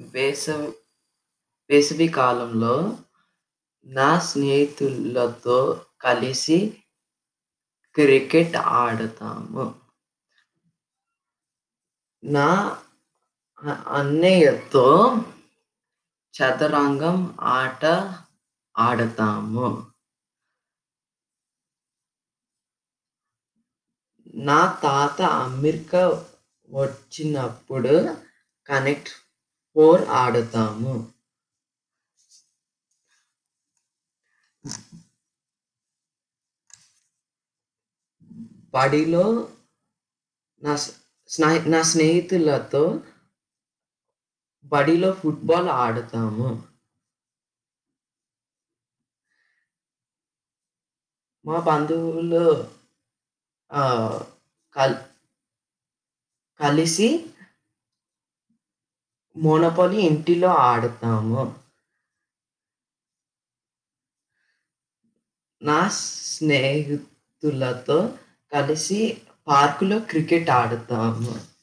వేసవి వేసవి కాలంలో నా స్నేహితులతో కలిసి క్రికెట్ ఆడతాము. నా అన్నయ్యతో చదరంగం ఆట ఆడతాము. నా తాత అమెరికా వచ్చినప్పుడు కనెక్ట్ ఫోర్ ఆడతాము. బడిలో నా స్నేహి నా స్నేహితులతో బడిలో ఫుట్‌బాల్ ఆడతాము. మా బంధువులు కల్ కలిసి మోనోపోలీ ఇంటిలో ఆడతాము. నా స్నేహితులతో కలిసి పార్కులో క్రికెట్ ఆడతాము.